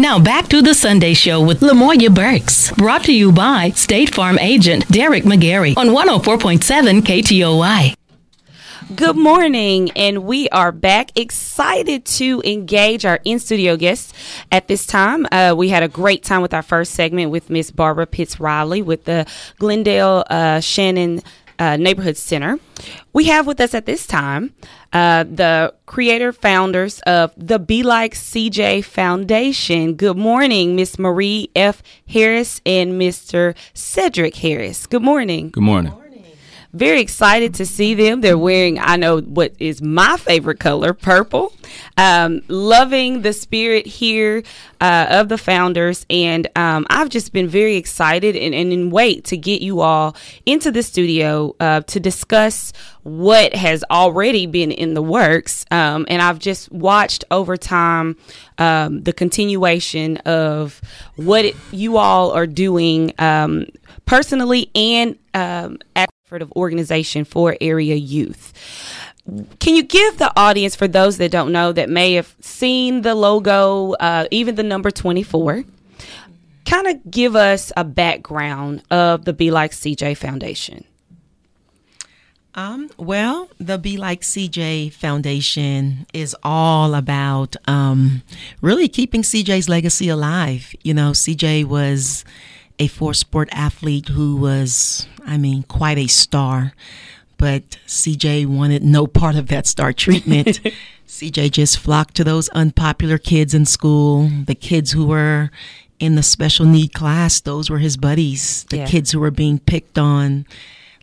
Now back to the Sunday Show with Lamoya Burks, brought to you by State Farm agent Derek McGarry on 104.7 KTOY. Good morning, and we are back excited to engage our in studio guests at this time. Uh, we had a great time with our first segment with Miss Barbara Pitts Riley with the Glendale uh, Shannon uh, Neighborhood Center. We have with us at this time uh, the creator founders of the Be Like CJ Foundation. Good morning, Miss Marie F. Harris and Mr. Cedric Harris. Good morning. Good morning. Very excited to see them. They're wearing, I know what is my favorite color, purple. Um, loving the spirit here uh, of the founders. And um, I've just been very excited and, and in wait to get you all into the studio uh, to discuss what has already been in the works. Um, and I've just watched over time um, the continuation of what it, you all are doing um, personally and um, of organization for area youth. Can you give the audience, for those that don't know, that may have seen the logo, uh, even the number 24, kind of give us a background of the Be Like CJ Foundation? Um, well, the Be Like CJ Foundation is all about um, really keeping CJ's legacy alive. You know, CJ was a four sport athlete who was, I mean, quite a star. But CJ wanted no part of that star treatment. CJ just flocked to those unpopular kids in school, the kids who were in the special need class, those were his buddies. The yeah. kids who were being picked on,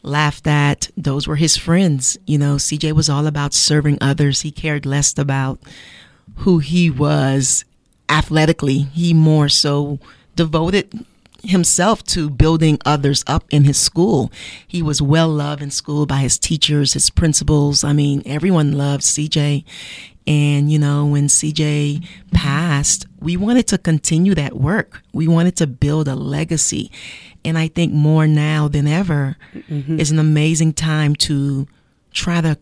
laughed at, those were his friends. You know, CJ was all about serving others. He cared less about who he was athletically. He more so devoted himself to building others up in his school. He was well loved in school by his teachers, his principals. I mean, everyone loved CJ. And, you know, when CJ passed, we wanted to continue that work. We wanted to build a legacy. And I think more now than ever mm-hmm. is an amazing time to try to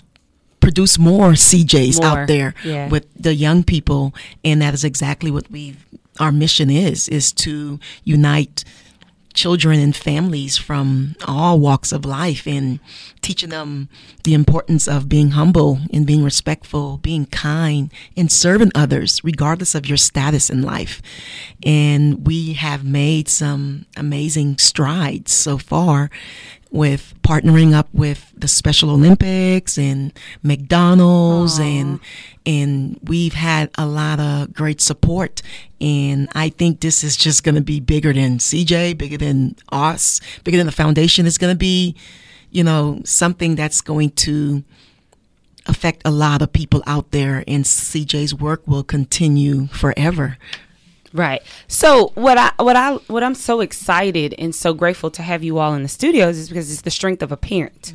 produce more CJs more. out there yeah. with the young people. And that is exactly what we've our mission is is to unite children and families from all walks of life and teaching them the importance of being humble and being respectful, being kind, and serving others, regardless of your status in life. And we have made some amazing strides so far with partnering up with the Special Olympics and McDonald's Aww. and and we've had a lot of great support and I think this is just going to be bigger than CJ, bigger than us, bigger than the foundation is going to be, you know, something that's going to affect a lot of people out there and CJ's work will continue forever. Right. So what I what I what I'm so excited and so grateful to have you all in the studios is because it's the strength of a parent.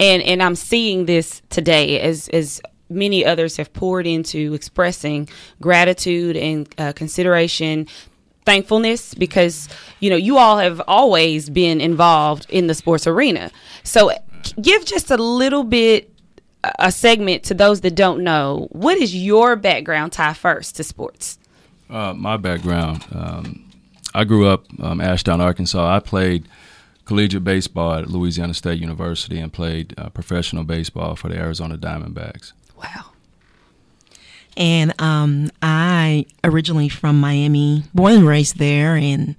And and I'm seeing this today as as many others have poured into expressing gratitude and uh, consideration thankfulness because you know you all have always been involved in the sports arena so give just a little bit a segment to those that don't know what is your background tie first to sports uh, my background, um, I grew up um, Ashdown, Arkansas. I played collegiate baseball at Louisiana State University and played uh, professional baseball for the Arizona Diamondbacks. Wow. And um, I originally from Miami, born and raised there, and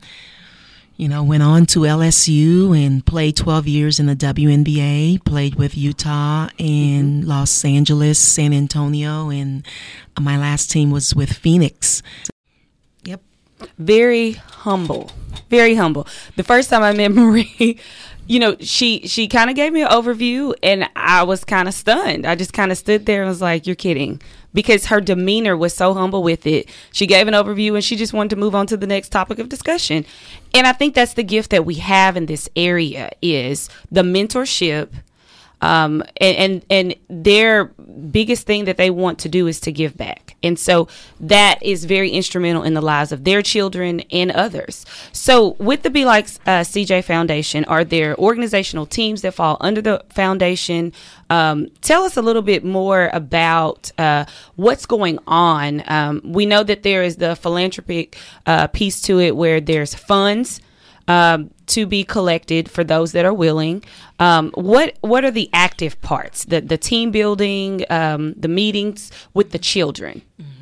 you know went on to LSU and played 12 years in the WNBA. Played with Utah and. Los Angeles, San Antonio, and my last team was with Phoenix very humble, very humble. The first time I met Marie, you know, she she kind of gave me an overview, and I was kind of stunned. I just kind of stood there and was like, "You're kidding." Because her demeanor was so humble with it. She gave an overview and she just wanted to move on to the next topic of discussion. And I think that's the gift that we have in this area is the mentorship um, and, and and their biggest thing that they want to do is to give back And so that is very instrumental in the lives of their children and others. So with the Be Like uh, CJ Foundation, are there organizational teams that fall under the foundation? Um, tell us a little bit more about uh, what's going on. Um, we know that there is the philanthropic uh, piece to it where there's funds um, to be collected for those that are willing. Um, what what are the active parts? The the team building, um, the meetings with the children. Mm-hmm.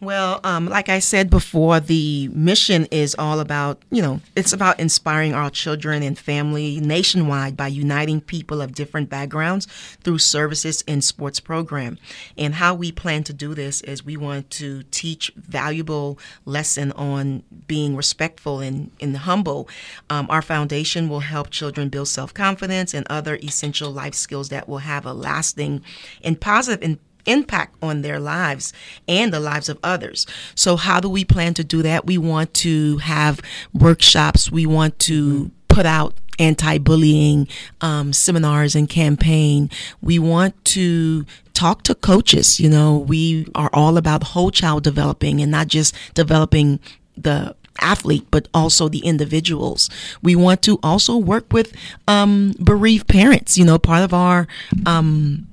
Well, um, like I said before, the mission is all about, you know, it's about inspiring our children and family nationwide by uniting people of different backgrounds through services and sports program. And how we plan to do this is we want to teach valuable lesson on being respectful and, and humble. Um, our foundation will help children build self-confidence and other essential life skills that will have a lasting and positive impact impact on their lives and the lives of others. So, how do we plan to do that? We want to have workshops, we want to put out anti-bullying um, seminars and campaign we want to talk to coaches you know we are all about whole child developing and not just developing the athlete, but also the individuals. We want to also work with um, bereaved parents. You know, part of our um,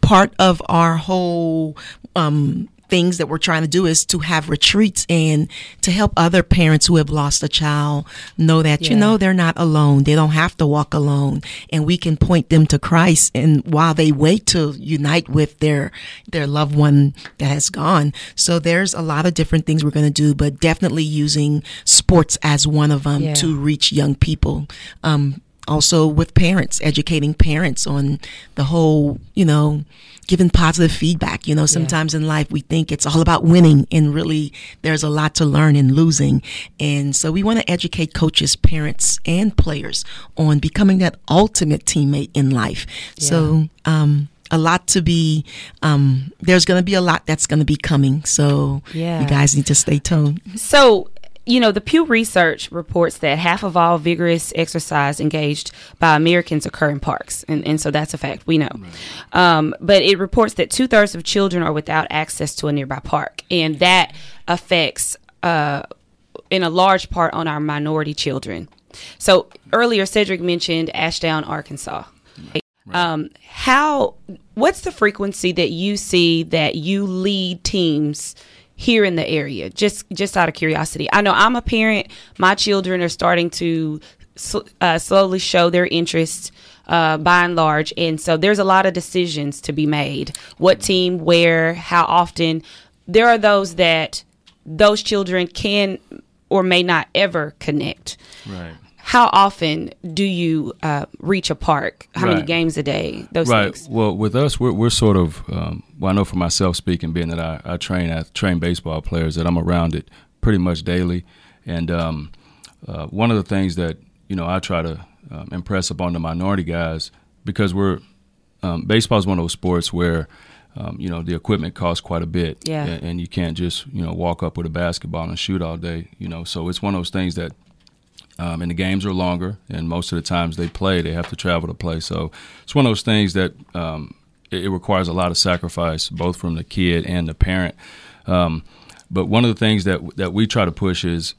part of our whole um, things that we're trying to do is to have retreats and to help other parents who have lost a child know that yeah. you know they're not alone. They don't have to walk alone. And we can point them to Christ. And while they wait to unite with their their loved one that has gone. So there's a lot of different things we're going to do but definitely using sports as one of them yeah. to reach young people. Um, also with parents, educating parents on the whole, you know, giving positive feedback. You know, sometimes yeah. in life we think it's all about winning, and really there's a lot to learn in losing. And so we want to educate coaches, parents, and players on becoming that ultimate teammate in life. Yeah. So, um, a lot to be um, there's going to be a lot that's going to be coming so yeah. you guys need to stay tuned so you know, the Pew Research reports that half of all vigorous exercise engaged by Americans occur in parks. And, and so that's a fact, we know. Right. Um, but it reports that two thirds of children are without access to a nearby park. And that affects, uh, in a large part, on our minority children. So earlier, Cedric mentioned Ashdown, Arkansas. Right. Um, how, what's the frequency that you see that you lead teams? Here in the area just just out of curiosity. I know i'm a parent. My children are starting to uh, slowly show their interest uh, by and large. And so there's a lot of decisions to be made. What team where how often. There are those that those children can or may not ever connect. Right how often do you uh, reach a park? How right. many games a day? Those right. things. Well, with us, we're, we're sort of. Um, well, I know for myself speaking, being that I, I train I train baseball players, that I'm around it pretty much daily, and um, uh, one of the things that you know I try to um, impress upon the minority guys because we're um, baseball is one of those sports where. Um, you know the equipment costs quite a bit, yeah. and, and you can't just you know walk up with a basketball and shoot all day. You know, so it's one of those things that um, and the games are longer, and most of the times they play, they have to travel to play. So it's one of those things that um, it, it, requires a lot of sacrifice, both from the kid and the parent. Um, but one of the things that that we try to push is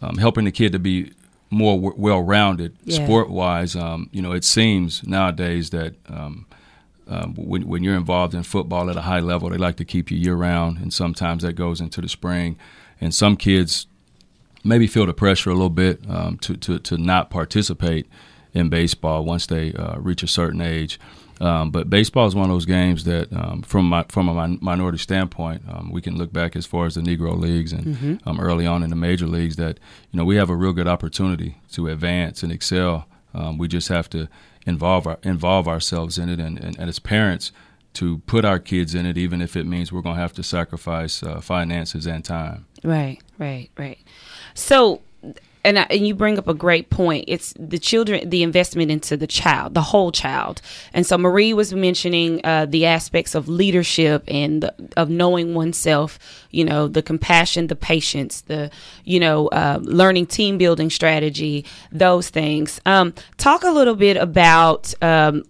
um, helping the kid to be more w- well-rounded yeah. sport-wise. Um, you know, it seems nowadays that um, when, when, you're involved in football at a high level, they like to keep you year-round, and sometimes that goes into the spring. And some kids maybe feel the pressure a little bit um, to, to, to not participate in baseball once they uh, reach a certain age. Um, but baseball is one of those games that, um, from my, from a minority standpoint, um, we can look back as far as the Negro leagues and mm-hmm. Um, early on in the major leagues that you know we have a real good opportunity to advance and excel. Um, we just have to involve our, involve ourselves in it, and, and, and, as parents, to put our kids in it, even if it means we're going to have to sacrifice uh, finances and time. Right, right, right. So, and, I, and you bring up a great point. It's the children, the investment into the child, the whole child. And so Marie was mentioning uh, the aspects of leadership and the, of knowing oneself. You know, the compassion, the patience, the you know, uh, learning team building strategy, those things. Um, talk a little bit about. Um,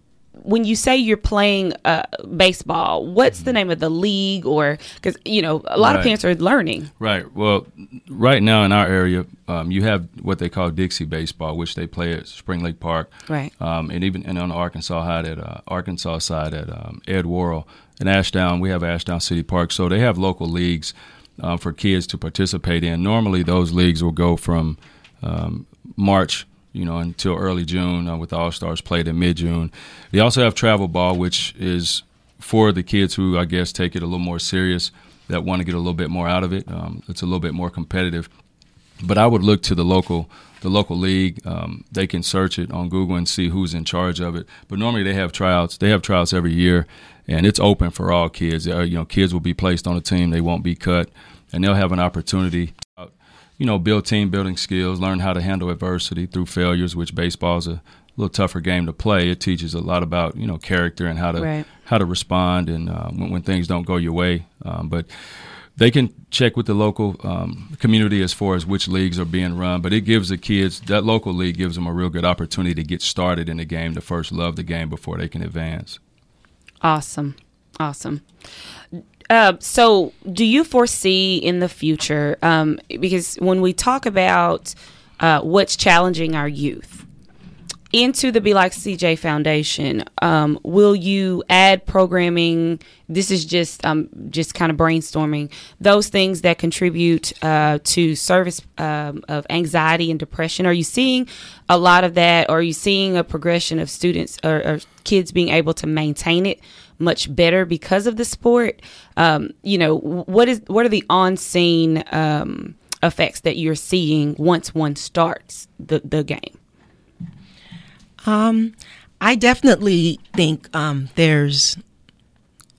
when you say you're playing uh, baseball, what's the name of the league, or because you know a lot Right. of parents are learning. Right. Well, right now in our area, um, you have what they call Dixie baseball, which they play at Spring Lake Park. Right. Um, and even and on the Arkansas side at uh, Arkansas side at um, Ed Worrell and Ashdown, we have Ashdown City Park. So they have local leagues uh, for kids to participate in. Normally, those leagues will go from um, March. You know, until early June, uh, with All Stars played in mid June. They also have travel ball, which is for the kids who I guess take it a little more serious, that want to get a little bit more out of it. Um, it's a little bit more competitive. But I would look to the local the local league. Um, they can search it on Google and see who's in charge of it. But normally they have tryouts. They have tryouts every year, and it's open for all kids. Uh, you know, kids will be placed on a team. They won't be cut, and they'll have an opportunity. You know, build team building skills, learn how to handle adversity through failures, which baseball is a little tougher game to play. It teaches a lot about you know character and how to Right. how to respond and uh, when, when things don't go your way. Um, but they can check with the local um, community as far as which leagues are being run. But it gives the kids that local league gives them a real good opportunity to get started in the game, to first love the game before they can advance. Awesome. Awesome. Uh, so, do you foresee in the future, um, because when we talk about uh, what's challenging our youth into the Be Like CJ Foundation, um, will you add programming? This is just um, just kind of brainstorming those things that contribute uh, to service um, of anxiety and depression. Are you seeing a lot of that? Or are you seeing a progression of students or, or kids being able to maintain it much better because of the sport? Um, you know, what is what are the on scene um, effects that you're seeing once one starts the the game? Um, I definitely think um, there's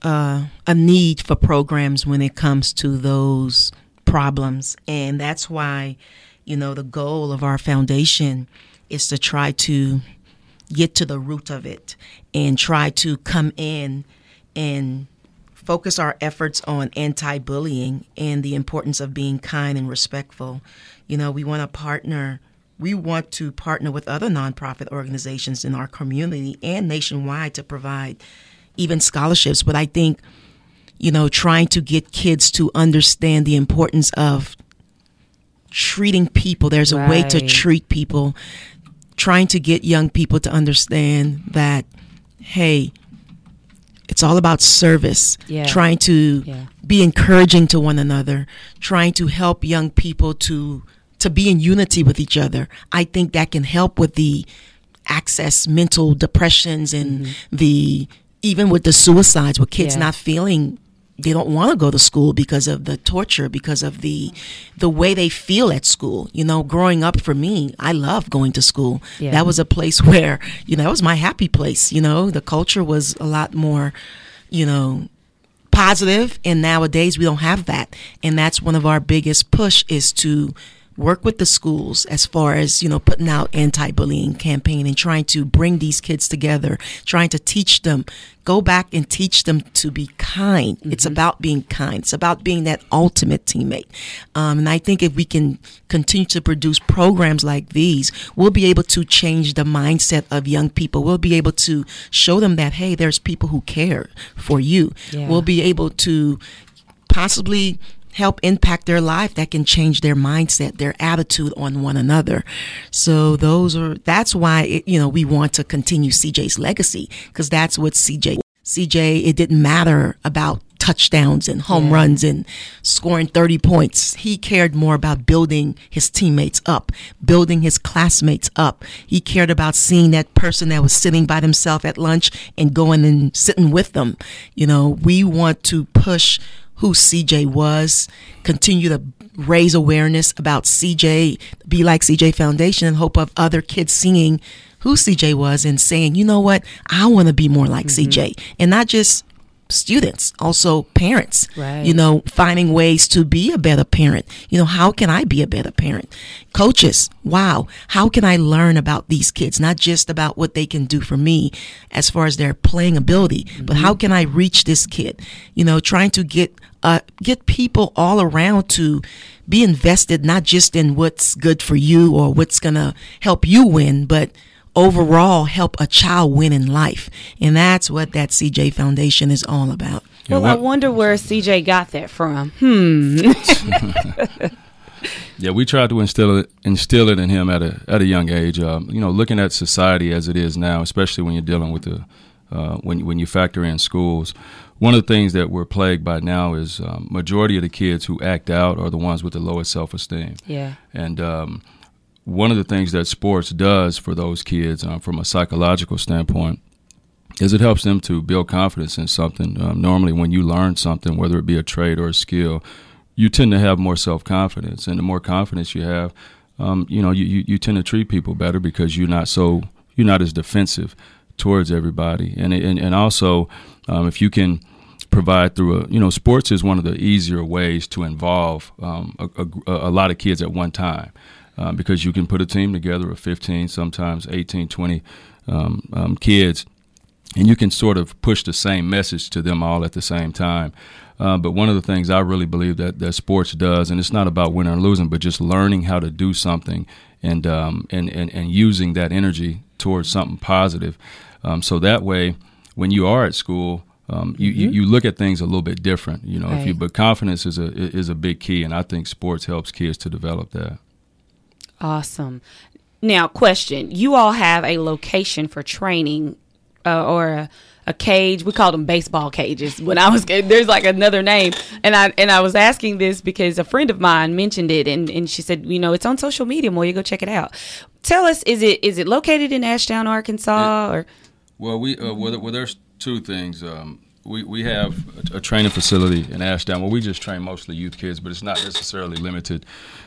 uh, a need for programs when it comes to those problems, and that's why, you know, the goal of our foundation is to try to get to the root of it and try to come in and focus our efforts on anti-bullying and the importance of being kind and respectful. You know, we want to partner we want to partner with other nonprofit organizations in our community and nationwide to provide even scholarships. But I think, you know, trying to get kids to understand the importance of treating people, there's a way to treat people, trying to get young people to understand that, hey, it's all about service, Yeah. trying to Yeah. be encouraging to one another, trying to help young people to to be in unity with each other. I think that can help with the access mental depressions and the even with the suicides with kids Mm-hmm. Yeah. not feeling they don't want to go to school because of the torture because of the the way they feel at school. You know growing up for me i loved going to school. Yeah. that was a place where you know that was my happy place you know? The culture was a lot more you know positive and nowadays we don't have that. And that's one of our biggest push is to work with the schools as far as you know putting out anti-bullying campaign and trying to bring these kids together trying to teach them. Go back and teach them to be kind. It's about being kind. It's about being that ultimate teammate. Um, and i think if we can continue to produce programs like these we'll be able to change the mindset of young people. We'll be able to show them that hey there's people who care for you. Yeah. we'll be able to possibly help impact their life that can change their mindset their attitude on one another. So those are that's why it, you know we want to continue cj's legacy because that's what cj cj it didn't matter about touchdowns and home Yeah. runs and scoring 30 points. He cared more about building his teammates up building his classmates up. He cared about seeing that person that was sitting by themselves at lunch and going and sitting with them. You know we want to push who CJ was, continue to raise awareness about CJ, be like CJ Foundation, and hope of other kids seeing who CJ was and saying, you know what, I want to be more like CJ, mm-hmm. and not just students, also parents. Right. You know, finding ways to be a better parent. You know, how can I be a better parent? Coaches, wow, how can I learn about these kids? Not just about what they can do for me as far as their playing ability, but mm-hmm. how can I reach this kid? You know, trying to get uh, get people all around to be invested not just in what's good for you or what's gonna help you win, but overall help a child win in life. And that's what that CJ Foundation is all about. Well, I wonder where CJ got that from. Hmm. yeah, we tried to instill it, instill it in him at a at a young age. Um, you know, looking at society as it is now, especially when you're dealing with the uh, when when you factor in schools. One of the things that we're plagued by now is um, majority of the kids who act out are the ones with the lowest self esteem. Yeah, and um, one of the things that sports does for those kids, um, from a psychological standpoint, is it helps them to build confidence in something. Um, normally, when you learn something, whether it be a trade or a skill, you tend to have more self confidence, and the more confidence you have, um, you know, you, you, you tend to treat people better because you're not so you're not as defensive towards everybody, and and and also um, if you can provide through a you know sports is one of the easier ways to involve um, a, a, a, lot of kids at one time uh, because you can put a team together of 15 sometimes 18 20 um, um, kids and you can sort of push the same message to them all at the same time. Uh, but one of the things I really believe that, that sports does, and it's not about winning or losing, but just learning how to do something and um, and, and, and using that energy towards something positive. Um, so that way, when you are at school, um, you, mm-hmm. you, you, look at things a little bit different. You know, right. if you but confidence is a is a big key, and I think sports helps kids to develop that. Awesome. Now, question: You all have a location for training uh, or a, a, cage. We called them baseball cages when I was. There's like another name, and I and I was asking this because a friend of mine mentioned it, and, and she said, you know, it's on social media. More, you go check it out. Tell us, is it is it located in Ashdown, Arkansas, or? Well, we uh, well, well, there's two things. Um, we, we have a, a, training facility in Ashdown where we just train mostly youth kids, but it's not necessarily limited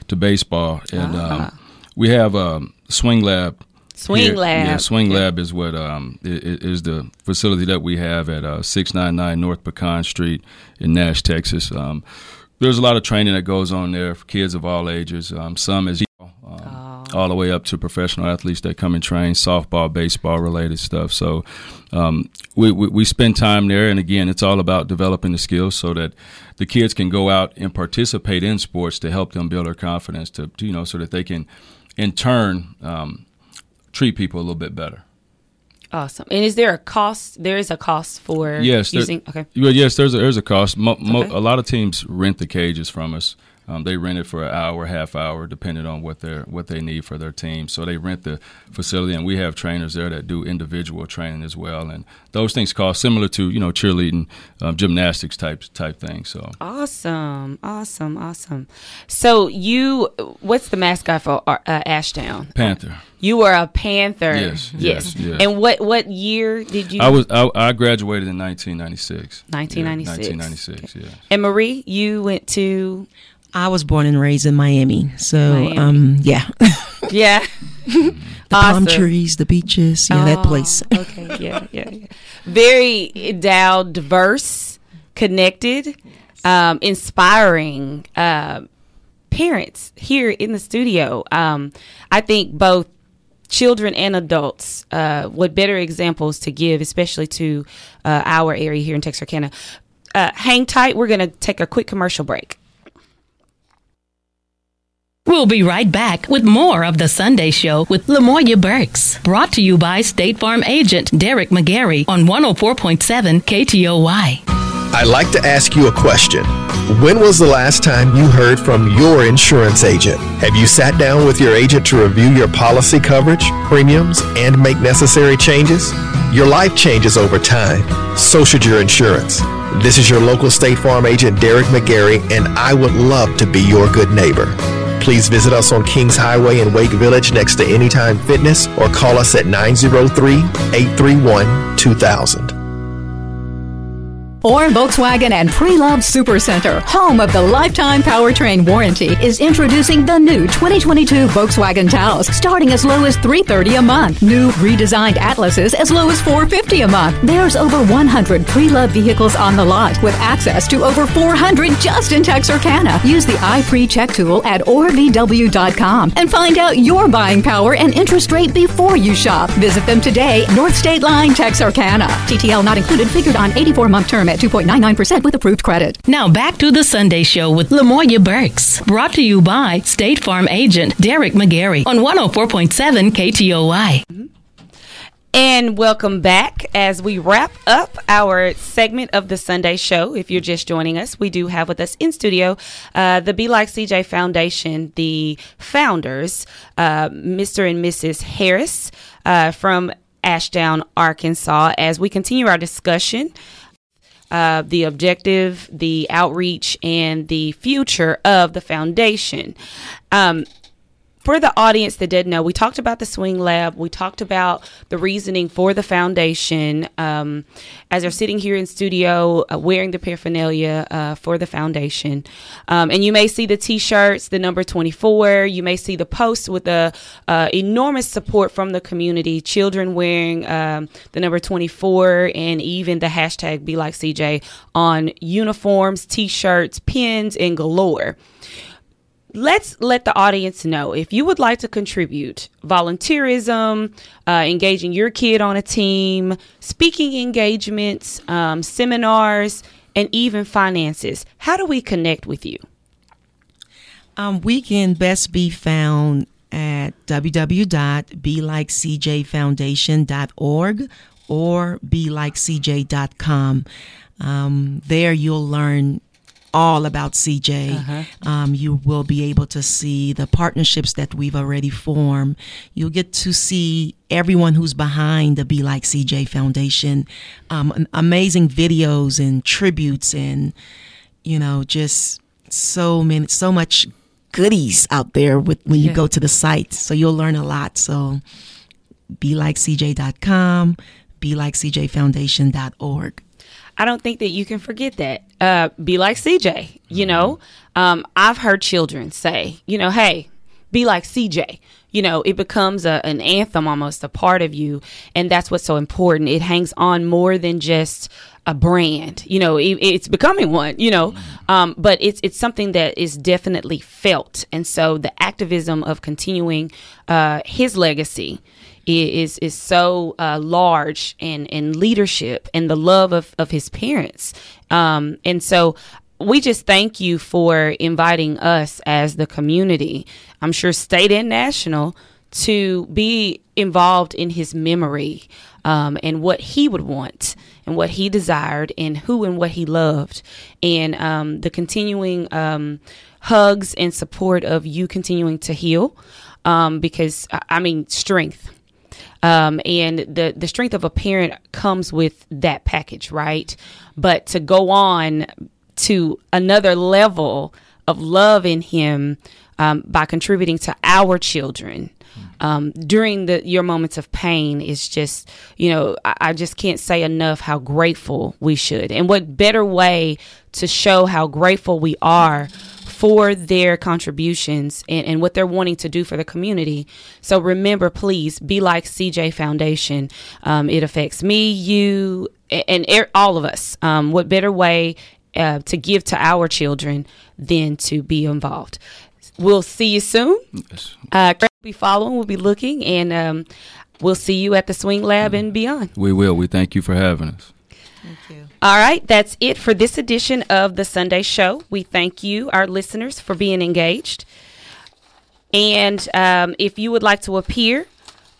to baseball. And ah. um, we have a um, swing lab Swing Here, Lab. Yeah, Swing yeah. Lab is what um, is the facility that we have at uh, 699 North Pecan Street in Nash, Texas. Um, there's a lot of training that goes on there for kids of all ages. Um, some is. All the way up to professional athletes that come and train softball, baseball related stuff. So um, we, we, we spend time there, and again, it's all about developing the skills so that the kids can go out and participate in sports to help them build their confidence. To, to you know, so that they can, in turn um, treat people a little bit better. Awesome. And is there a cost? There is a cost for yes, using. okay. Well, yes, there's a, there's a cost. Mo, mo, okay. A lot of teams rent the cages from us. Um, they rent it for an hour, half hour, depending on what they what they need for their team. So they rent the facility, and we have trainers there that do individual training as well. And those things cost similar to you know cheerleading, um, gymnastics type type things. So awesome, awesome, awesome. So you, what's the mascot for uh, Ashdown? Panther. You were a Panther. Yes, yes, yes. And what what year did you? I was I, I graduated in 1996. 1996. Yeah, 1996. Okay. Yeah. And Marie, you went to. I was born and raised in Miami, so Miami. um, yeah, yeah. the awesome. palm trees, the beaches, yeah, oh, that place. okay, yeah, yeah, yeah. Very endowed, diverse, connected, um, inspiring uh, parents here in the studio. Um, I think both children and adults, uh, what better examples to give, especially to uh, our area here in Texarkana. Uh, hang tight. We're going to take a quick commercial break. We'll be right back with more of the Sunday Show with Lamoya Burks. Brought to you by State Farm agent Derek McGarry on 104.7 KTOY. I'd like to ask you a question. When was the last time you heard from your insurance agent? Have you sat down with your agent to review your policy coverage, premiums, and make necessary changes? Your life changes over time. So should your insurance. This is your local State Farm agent, Derek McGarry, and I would love to be your good neighbor. Please visit us on Kings Highway in Wake Village next to Anytime Fitness or call us at 903 831 2000. Orr Volkswagen and Pre-Loved Supercenter, home of the lifetime powertrain warranty, is introducing the new 2022 Volkswagen Taos, starting as low as 330 a month. New redesigned Atlases as low as 450 a month. There's over 100 pre-loved vehicles on the lot with access to over 400 just in Texarkana. Use the iPre-Check tool at orvw.com and find out your buying power and interest rate before you shop. Visit them today, North State Line, Texarkana. TTL not included, figured on 84-month term at 2.99% with approved credit. Now back to the Sunday Show with Lamoya Burks. Brought to you by State Farm agent Derek McGarry on 104.7 KTOY. And welcome back as we wrap up our segment of the Sunday show. If you're just joining us, we do have with us in studio uh, the Be Like CJ Foundation, the founders, uh, Mr. and Mrs. Harris uh, from Ashdown, Arkansas, as we continue our discussion. Uh, the objective, the outreach, and the future of the foundation. Um, for the audience that didn't know, we talked about the Swing Lab. We talked about the reasoning for the foundation. Um, as they're sitting here in studio uh, wearing the paraphernalia uh, for the foundation, um, and you may see the T-shirts, the number twenty-four. You may see the posts with the uh, enormous support from the community. Children wearing um, the number twenty-four, and even the hashtag Be Like CJ on uniforms, T-shirts, pins, and galore let's let the audience know if you would like to contribute volunteerism, uh, engaging your kid on a team, speaking engagements, um, seminars, and even finances. How do we connect with you? Um, we can best be found at www.belikecjfoundation.org or belikecj.com. Um, there you'll learn all about CJ. Uh-huh. Um, you will be able to see the partnerships that we've already formed. You'll get to see everyone who's behind the Be Like CJ Foundation. Um, amazing videos and tributes and, you know, just so many, so much goodies out there with when you go to the site. So you'll learn a lot. So be like cj.com, be like cjfoundation.org. I don't think that you can forget that. Uh, be like CJ. You know, um, I've heard children say, you know, hey, be like CJ. You know, it becomes a, an anthem, almost a part of you, and that's what's so important. It hangs on more than just a brand. You know, it, it's becoming one. You know, um, but it's it's something that is definitely felt, and so the activism of continuing uh, his legacy is is so uh, large and in leadership and the love of, of his parents. Um, and so we just thank you for inviting us as the community, I'm sure state and national, to be involved in his memory um, and what he would want and what he desired and who and what he loved and um, the continuing um, hugs and support of you continuing to heal um, because I mean strength um, and the the strength of a parent comes with that package, right? But to go on to another level of love in Him um, by contributing to our children. Um, during the your moments of pain is just you know I, I, just can't say enough how grateful we should and what better way to show how grateful we are for their contributions and, and what they're wanting to do for the community. So remember, please be like CJ Foundation. Um, it affects me, you, and, and all of us. Um, what better way uh, to give to our children than to be involved? We'll see you soon. Yes. Uh, we'll be following, we'll be looking, and um, we'll see you at the Swing Lab and beyond. We will. We thank you for having us. Thank you. All right, that's it for this edition of the Sunday Show. We thank you, our listeners, for being engaged. And um, if you would like to appear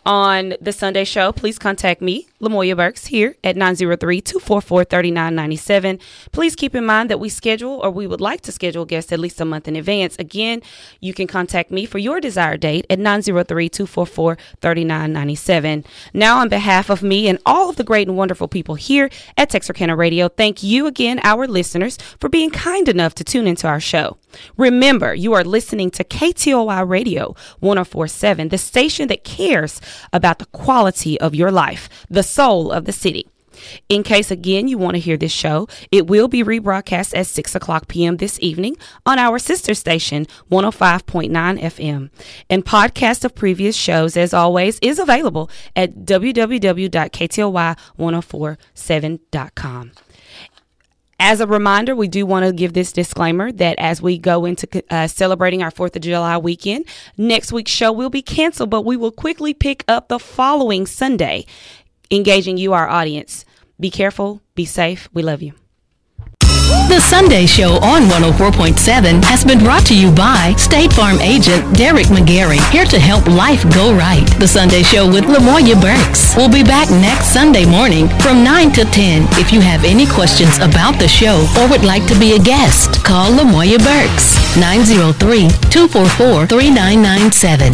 on the Sunday show, please contact me, Lamoya Burks, here at 903 244 3997. Please keep in mind that we schedule or we would like to schedule guests at least a month in advance. Again, you can contact me for your desired date at 903 244 3997. Now, on behalf of me and all of the great and wonderful people here at Texarkana Radio, thank you again, our listeners, for being kind enough to tune into our show. Remember, you are listening to KTOY Radio 1047, the station that cares about the quality of your life, the soul of the city. In case again you want to hear this show, it will be rebroadcast at 6 o'clock p.m. this evening on our sister station, 105.9 FM. And podcast of previous shows, as always, is available at www.ktoy1047.com. As a reminder, we do want to give this disclaimer that as we go into uh, celebrating our 4th of July weekend, next week's show will be canceled, but we will quickly pick up the following Sunday, engaging you, our audience. Be careful, be safe. We love you. The Sunday Show on 104.7 has been brought to you by State Farm agent Derek McGarry, here to help life go right. The Sunday Show with Lamoya Burks. We'll be back next Sunday morning from 9 to 10. If you have any questions about the show or would like to be a guest, call Lamoya Burks 903 244 3997.